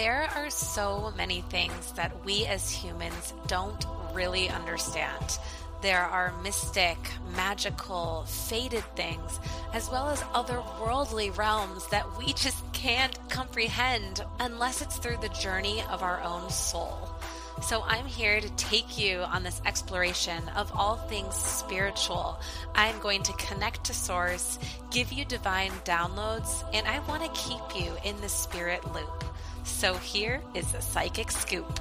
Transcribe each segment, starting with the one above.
There are so many things that we as humans don't really understand. There are mystic, magical, fated things, as well as otherworldly realms that we just can't comprehend unless it's through the journey of our own soul. So I'm here to take you on this exploration of all things spiritual. I'm going to connect to Source, give you divine downloads, and I want to keep you in the spirit loop. So here is the Psychic Scoop.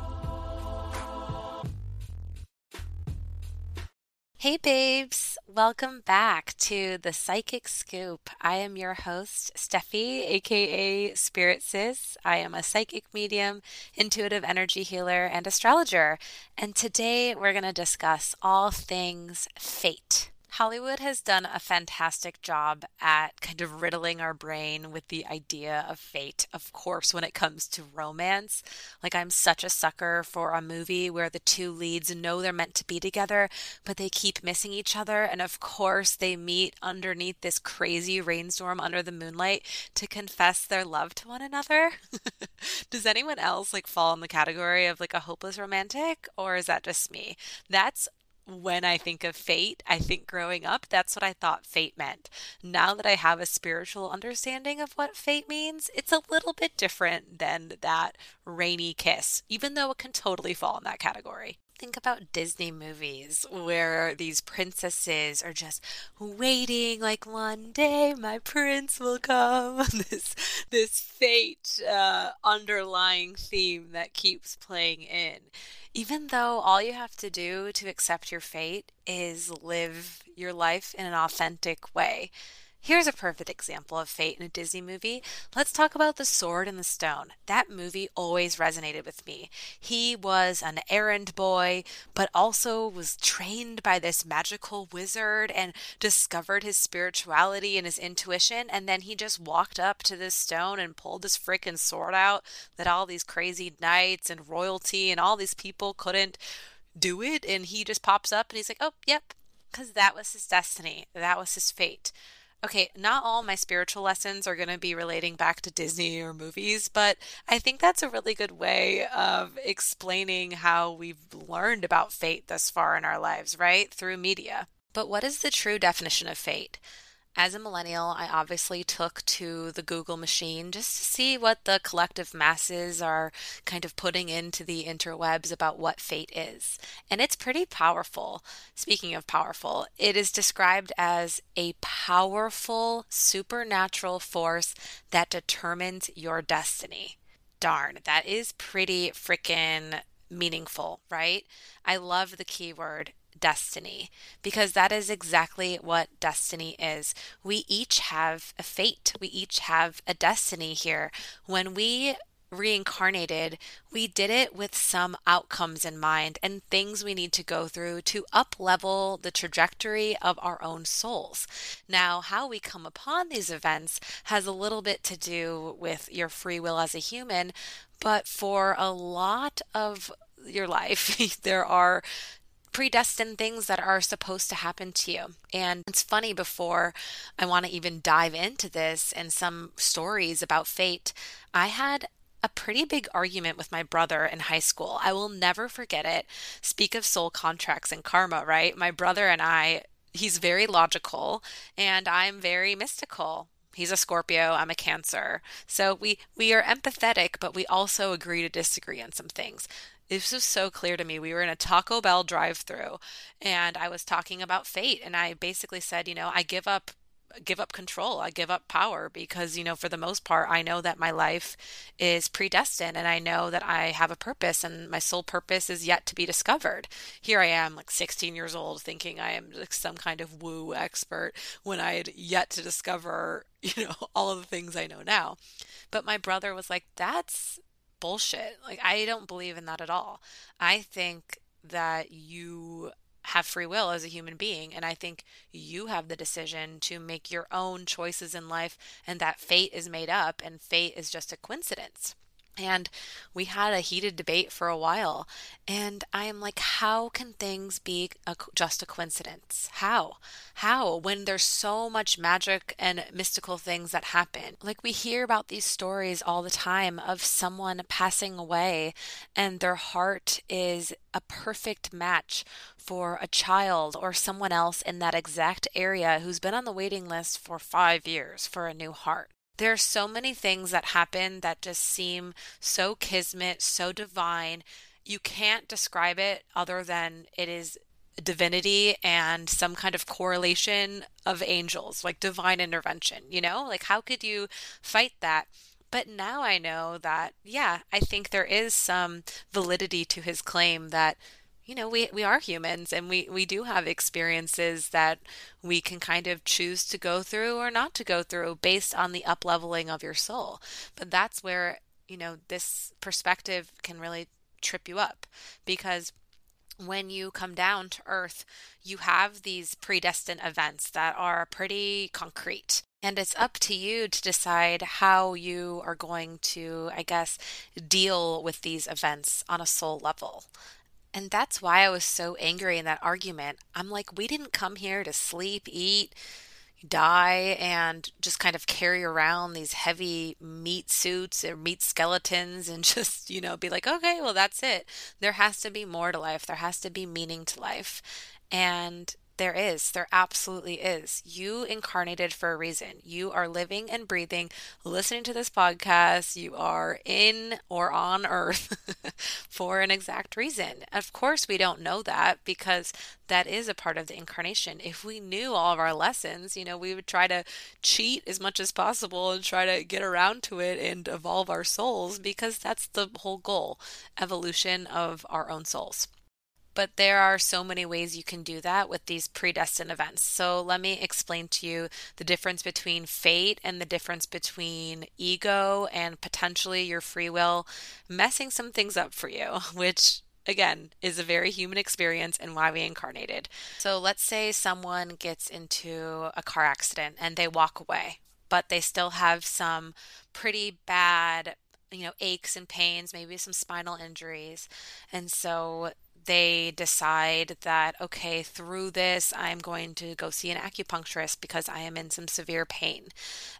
Hey, babes. Welcome back to the Psychic Scoop. I am your host, Steffi, aka Spirit Sis. I am a psychic medium, intuitive energy healer, and astrologer. And today we're going to discuss all things fate. Hollywood has done a fantastic job at kind of riddling our brain with the idea of fate. Of course, when it comes to romance, like I'm such a sucker for a movie where the two leads know they're meant to be together, but they keep missing each other. And of course, they meet underneath this crazy rainstorm under the moonlight to confess their love to one another. Does anyone else like fall in the category of like a hopeless romantic, or is that just me? That's when I think of fate, I think growing up, that's what I thought fate meant. Now that I have a spiritual understanding of what fate means, it's a little bit different than that rainy kiss, even though it can totally fall in that category. Think about Disney movies where these princesses are just waiting, like one day my prince will come. this this fate uh, underlying theme that keeps playing in even though all you have to do to accept your fate is live your life in an authentic way. Here's a perfect example of fate in a Disney movie. Let's talk about The Sword and the Stone. That movie always resonated with me. He was an errand boy, but also was trained by this magical wizard and discovered his spirituality and his intuition. And then he just walked up to this stone and pulled this freaking sword out that all these crazy knights and royalty and all these people couldn't do it. And he just pops up and he's like, oh, yep, because that was his destiny, that was his fate. Okay, not all my spiritual lessons are going to be relating back to Disney or movies, but I think that's a really good way of explaining how we've learned about fate thus far in our lives, right? Through media. But what is the true definition of fate? As a millennial, I obviously took to the Google machine just to see what the collective masses are kind of putting into the interwebs about what fate is. And it's pretty powerful. Speaking of powerful, it is described as a powerful supernatural force that determines your destiny. Darn, that is pretty freaking meaningful, right? I love the keyword destiny because that is exactly what destiny is. We each have a fate, we each have a destiny here. When we reincarnated, we did it with some outcomes in mind and things we need to go through to up level the trajectory of our own souls. Now, how we come upon these events has a little bit to do with your free will as a human, but for a lot of your life, there are predestined things that are supposed to happen to you. And it's funny, before I want to even dive into this and some stories about fate, I had a pretty big argument with my brother in high school. I will never forget it. Speak of soul contracts and karma, right? My brother and I, he's very logical and I'm very mystical. He's a Scorpio, I'm a Cancer. So we we are empathetic, but we also agree to disagree on some things this was so clear to me. We were in a Taco Bell drive through and I was talking about fate. And I basically said, you know, I give up give up control. I give up power because, you know, for the most part, I know that my life is predestined and I know that I have a purpose and my sole purpose is yet to be discovered. Here I am, like 16 years old, thinking I am like some kind of woo expert when I had yet to discover, you know, all of the things I know now. But my brother was like, that's bullshit. Like, I don't believe in that at all. I think that you have free will as a human being. And I think you have the decision to make your own choices in life, and that fate is made up, and fate is just a coincidence. And we had a heated debate for a while. And I am like, how can things be a, just a coincidence? How? How? When there's so much magic and mystical things that happen. Like, we hear about these stories all the time of someone passing away and their heart is a perfect match for a child or someone else in that exact area who's been on the waiting list for five years for a new heart there are so many things that happen that just seem so kismet, so divine. You can't describe it other than it is divinity and some kind of correlation of angels, like divine intervention, you know? Like, how could you fight that? But now I know that, yeah, I think there is some validity to his claim that you know we we are humans and we we do have experiences that we can kind of choose to go through or not to go through based on the up leveling of your soul but that's where you know this perspective can really trip you up because when you come down to earth you have these predestined events that are pretty concrete and it's up to you to decide how you are going to, I guess, deal with these events on a soul level. And that's why I was so angry in that argument. I'm like, we didn't come here to sleep, eat, die, and just kind of carry around these heavy meat suits or meat skeletons and just, you know, be like, okay, well, that's it. There has to be more to life, there has to be meaning to life. And there is. There absolutely is. You incarnated for a reason. You are living and breathing, listening to this podcast. You are in or on earth for an exact reason. Of course, we don't know that because that is a part of the incarnation. If we knew all of our lessons, you know, we would try to cheat as much as possible and try to get around to it and evolve our souls because that's the whole goal evolution of our own souls. But there are so many ways you can do that with these predestined events. So let me explain to you the difference between fate and the difference between ego and potentially your free will messing some things up for you, which again, is a very human experience and why we incarnated. So let's say someone gets into a car accident and they walk away, but they still have some pretty bad, you know, aches and pains, maybe some spinal injuries. And so they decide that, okay, through this, I'm going to go see an acupuncturist because I am in some severe pain.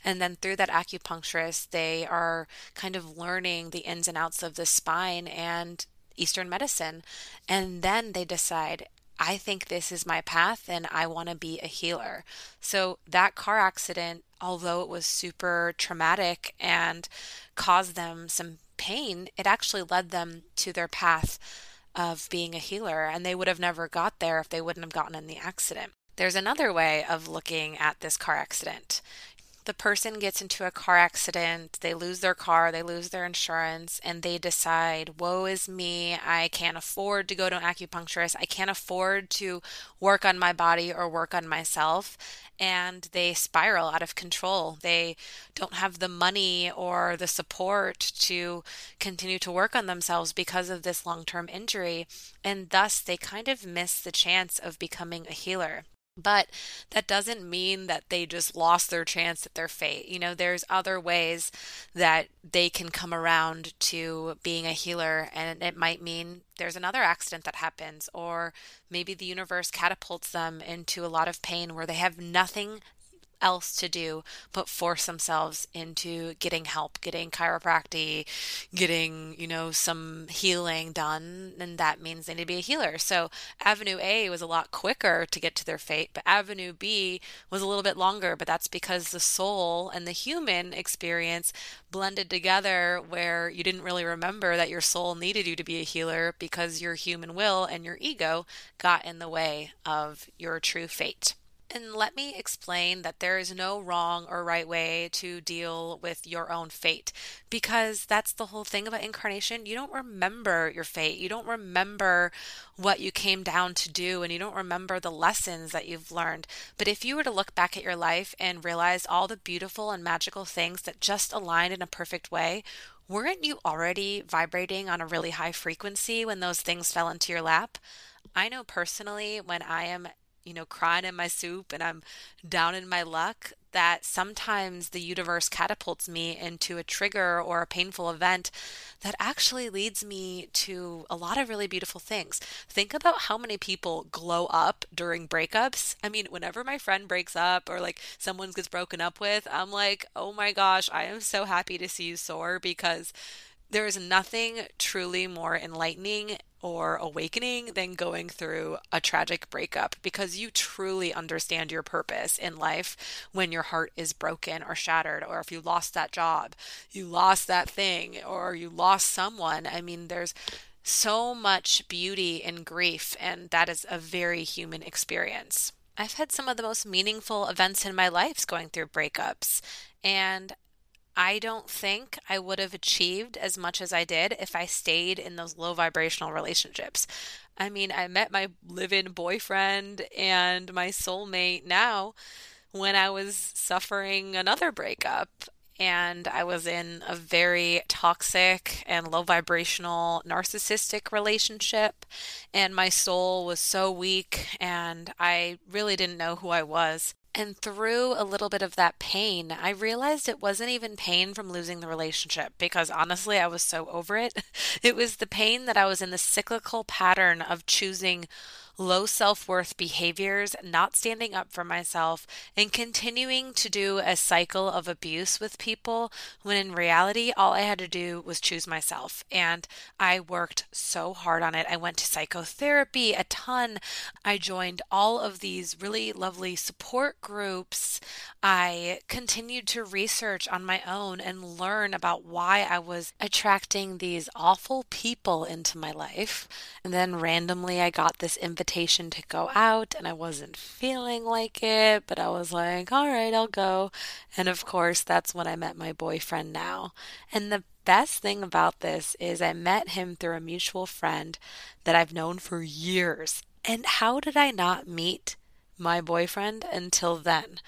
And then through that acupuncturist, they are kind of learning the ins and outs of the spine and Eastern medicine. And then they decide, I think this is my path and I want to be a healer. So that car accident, although it was super traumatic and caused them some pain, it actually led them to their path of being a healer, and they would have never got there if they wouldn't have gotten in the accident. There's another way of looking at this car accident the person gets into a car accident, they lose their car, they lose their insurance, and they decide, woe is me, I can't afford to go to an acupuncturist, I can't afford to work on my body or work on myself. And they spiral out of control. They don't have the money or the support to continue to work on themselves because of this long term injury. And thus, they kind of miss the chance of becoming a healer. But that doesn't mean that they just lost their chance at their fate. You know, there's other ways that they can come around to being a healer, and it might mean there's another accident that happens, or maybe the universe catapults them into a lot of pain where they have nothing else to do but force themselves into getting help, getting chiropractic, getting, you know, some healing done. And that means they need to be a healer. So Avenue A was a lot quicker to get to their fate, but Avenue B was a little bit longer. But that's because the soul and the human experience blended together where you didn't really remember that your soul needed you to be a healer because your human will and your ego got in the way of your true fate. And let me explain that there is no wrong or right way to deal with your own fate because that's the whole thing about incarnation. You don't remember your fate. You don't remember what you came down to do and you don't remember the lessons that you've learned. But if you were to look back at your life and realize all the beautiful and magical things that just aligned in a perfect way, weren't you already vibrating on a really high frequency when those things fell into your lap? I know personally when I am you know, crying in my soup and I'm down in my luck, that sometimes the universe catapults me into a trigger or a painful event that actually leads me to a lot of really beautiful things. Think about how many people glow up during breakups. I mean, whenever my friend breaks up or like someone gets broken up with, I'm like, oh my gosh, I am so happy to see you soar because there is nothing truly more enlightening or awakening than going through a tragic breakup because you truly understand your purpose in life when your heart is broken or shattered, or if you lost that job, you lost that thing, or you lost someone. I mean, there's so much beauty in grief, and that is a very human experience. I've had some of the most meaningful events in my life going through breakups, and I don't think I would have achieved as much as I did if I stayed in those low vibrational relationships. I mean, I met my live in boyfriend and my soulmate now when I was suffering another breakup. And I was in a very toxic and low vibrational narcissistic relationship. And my soul was so weak, and I really didn't know who I was. And through a little bit of that pain, I realized it wasn't even pain from losing the relationship because honestly, I was so over it. It was the pain that I was in the cyclical pattern of choosing low self worth behaviors, not standing up for myself, and continuing to do a cycle of abuse with people when in reality, all I had to do was choose myself. And I worked so hard on it. I went to psychotherapy a ton. I joined all of these really lovely support groups. I continued to research on my own and learn about why I was attracting these awful people into my life. And then randomly, I got this invitation invitation to go out and I wasn't feeling like it, but I was like, all right, I'll go. And of course, that's when I met my boyfriend now. And the best thing about this is I met him through a mutual friend that I've known for years. And how did I not meet my boyfriend until then?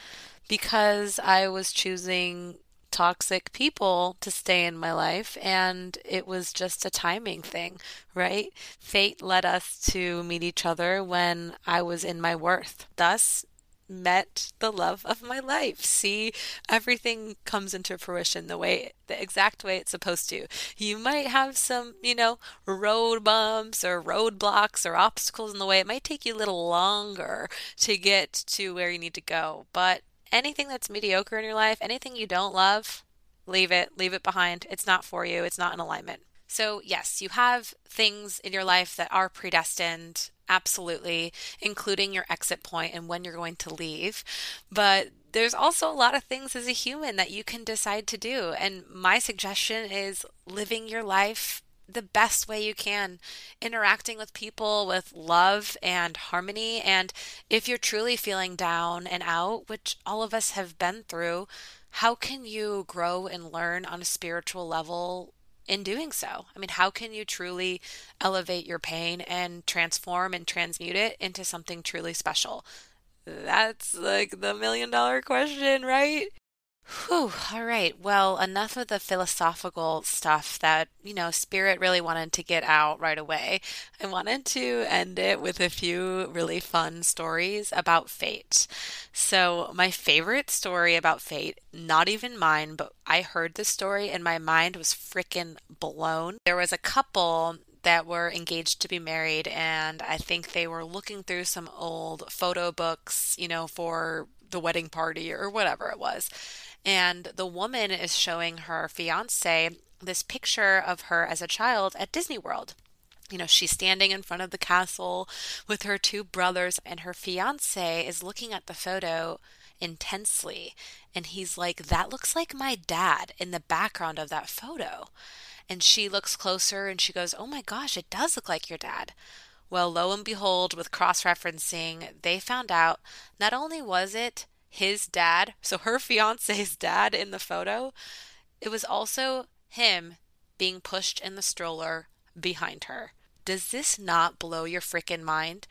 Because I was choosing toxic people to stay in my life, and it was just a timing thing, right? Fate led us to meet each other when I was in my worth. Thus, met the love of my life. See, everything comes into fruition the way, the exact way it's supposed to. You might have some, you know, road bumps or roadblocks or obstacles in the way. It might take you a little longer to get to where you need to go, but anything that's mediocre in your life, anything you don't love, leave it, leave it behind. It's not for you, it's not in alignment. So, yes, you have things in your life that are predestined, absolutely, including your exit point and when you're going to leave. But there's also a lot of things as a human that you can decide to do. And my suggestion is living your life the best way you can, interacting with people with love and harmony. And if you're truly feeling down and out, which all of us have been through, how can you grow and learn on a spiritual level in doing so? I mean, how can you truly elevate your pain and transform and transmute it into something truly special? That's like the million dollar question, right? Whew, all right. Well, enough of the philosophical stuff that, you know, Spirit really wanted to get out right away. I wanted to end it with a few really fun stories about fate. So, my favorite story about fate, not even mine, but I heard the story and my mind was freaking blown. There was a couple that were engaged to be married, and I think they were looking through some old photo books, you know, for the wedding party or whatever it was and the woman is showing her fiance this picture of her as a child at Disney World. You know, she's standing in front of the castle with her two brothers, and her fiance is looking at the photo intensely. And he's like, That looks like my dad in the background of that photo. And she looks closer and she goes, Oh my gosh, it does look like your dad. Well, lo and behold, with cross referencing, they found out not only was it his dad, so her fiance's dad in the photo, it was also him being pushed in the stroller behind her. Does this not blow your freaking mind?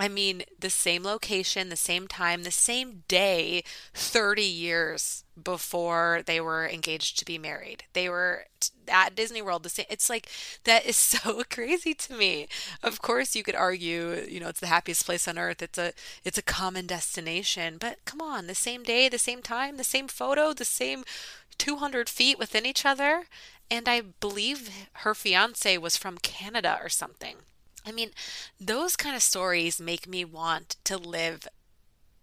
I mean, the same location, the same time, the same day, 30 years before they were engaged to be married. They were at Disney World. The same. It's like that is so crazy to me. Of course, you could argue, you know, it's the happiest place on earth. It's a it's a common destination. But come on, the same day, the same time, the same photo, the same 200 feet within each other. And I believe her fiance was from Canada or something. I mean, those kind of stories make me want to live,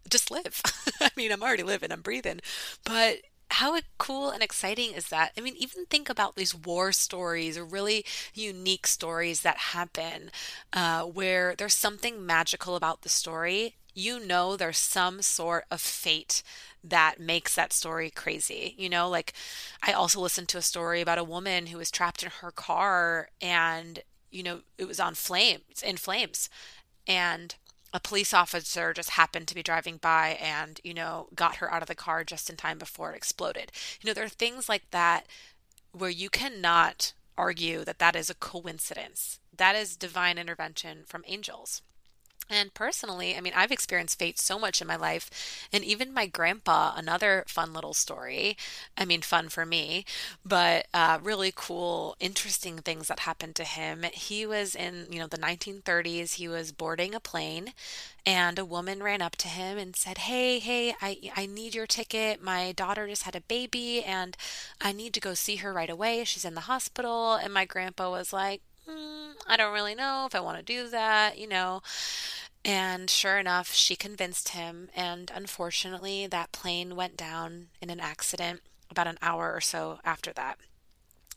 just live. I mean, I'm already living, I'm breathing, but how cool and exciting is that? I mean, even think about these war stories or really unique stories that happen uh, where there's something magical about the story. You know, there's some sort of fate that makes that story crazy. You know, like I also listened to a story about a woman who was trapped in her car and you know, it was on flames, in flames. And a police officer just happened to be driving by and, you know, got her out of the car just in time before it exploded. You know, there are things like that where you cannot argue that that is a coincidence. That is divine intervention from angels. And personally, I mean, I've experienced fate so much in my life. And even my grandpa, another fun little story. I mean, fun for me, but uh, really cool, interesting things that happened to him. He was in, you know, the 1930s. He was boarding a plane, and a woman ran up to him and said, Hey, hey, I, I need your ticket. My daughter just had a baby, and I need to go see her right away. She's in the hospital. And my grandpa was like, mm, I don't really know if I want to do that, you know. And sure enough, she convinced him. And unfortunately, that plane went down in an accident about an hour or so after that.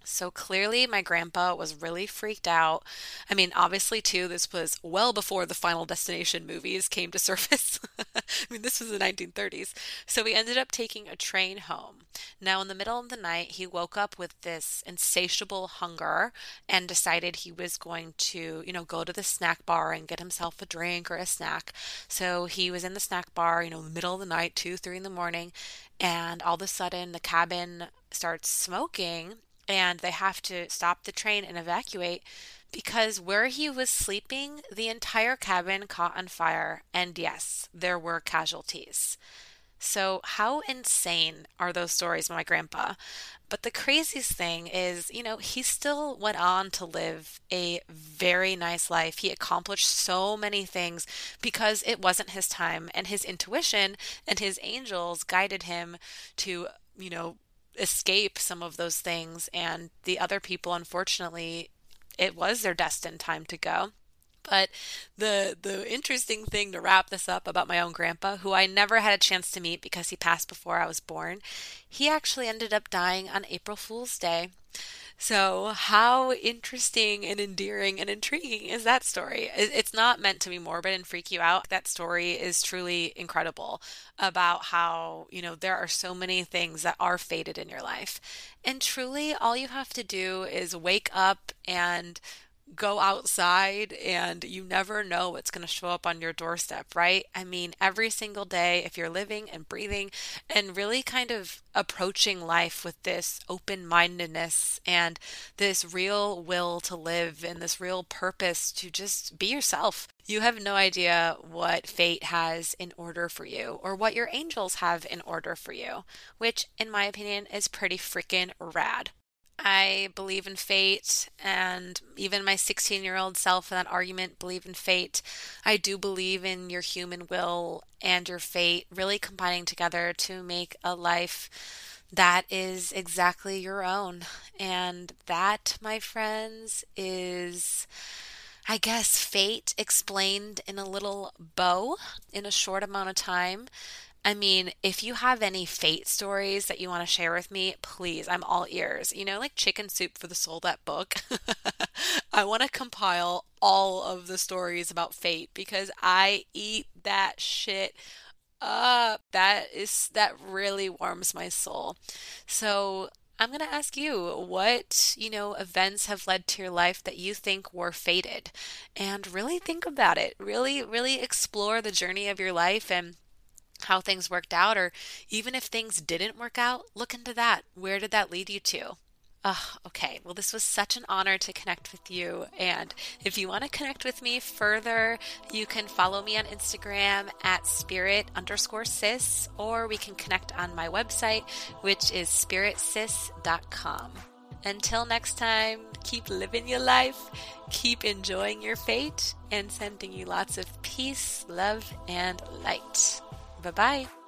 So clearly, my grandpa was really freaked out. I mean, obviously, too, this was well before the Final Destination movies came to surface. I mean, this was the 1930s. So we ended up taking a train home. Now, in the middle of the night, he woke up with this insatiable hunger and decided he was going to, you know, go to the snack bar and get himself a drink or a snack. So he was in the snack bar, you know, in the middle of the night, two, three in the morning, and all of a sudden the cabin starts smoking and they have to stop the train and evacuate because where he was sleeping, the entire cabin caught on fire, and yes, there were casualties. So, how insane are those stories my grandpa? But the craziest thing is, you know, he still went on to live a very nice life. He accomplished so many things because it wasn't his time, and his intuition and his angels guided him to, you know, escape some of those things and the other people unfortunately it was their destined time to go but the the interesting thing to wrap this up about my own grandpa, who I never had a chance to meet because he passed before I was born, he actually ended up dying on April Fool's Day. So, how interesting and endearing and intriguing is that story? It's not meant to be morbid and freak you out. That story is truly incredible about how, you know, there are so many things that are fated in your life. And truly, all you have to do is wake up and go outside and you never know what's going to show up on your doorstep, right? I mean, every single day, if you're living and breathing and really kind of approaching life with this open mindedness and this real will to live and this real purpose to just be yourself, you have no idea what fate has in order for you or what your angels have in order for you, which, in my opinion, is pretty freaking rad. I believe in fate, and even my 16 year old self in that argument believe in fate. I do believe in your human will and your fate really combining together to make a life that is exactly your own. And that, my friends, is. I guess fate explained in a little bow in a short amount of time. I mean, if you have any fate stories that you want to share with me, please, I'm all ears. You know, like Chicken Soup for the Soul, that book. I want to compile all of the stories about fate because I eat that shit up. That is, that really warms my soul. So, I'm going to ask you what, you know, events have led to your life that you think were fated and really think about it. Really, really explore the journey of your life and how things worked out, or even if things didn't work out, look into that. Where did that lead you to? Oh, okay. Well, this was such an honor to connect with you. And if you want to connect with me further, you can follow me on Instagram at spirit underscore sis, or we can connect on my website, which is spiritsis.com. Until next time, keep living your life, keep enjoying your fate, and sending you lots of peace, love, and light. Bye bye.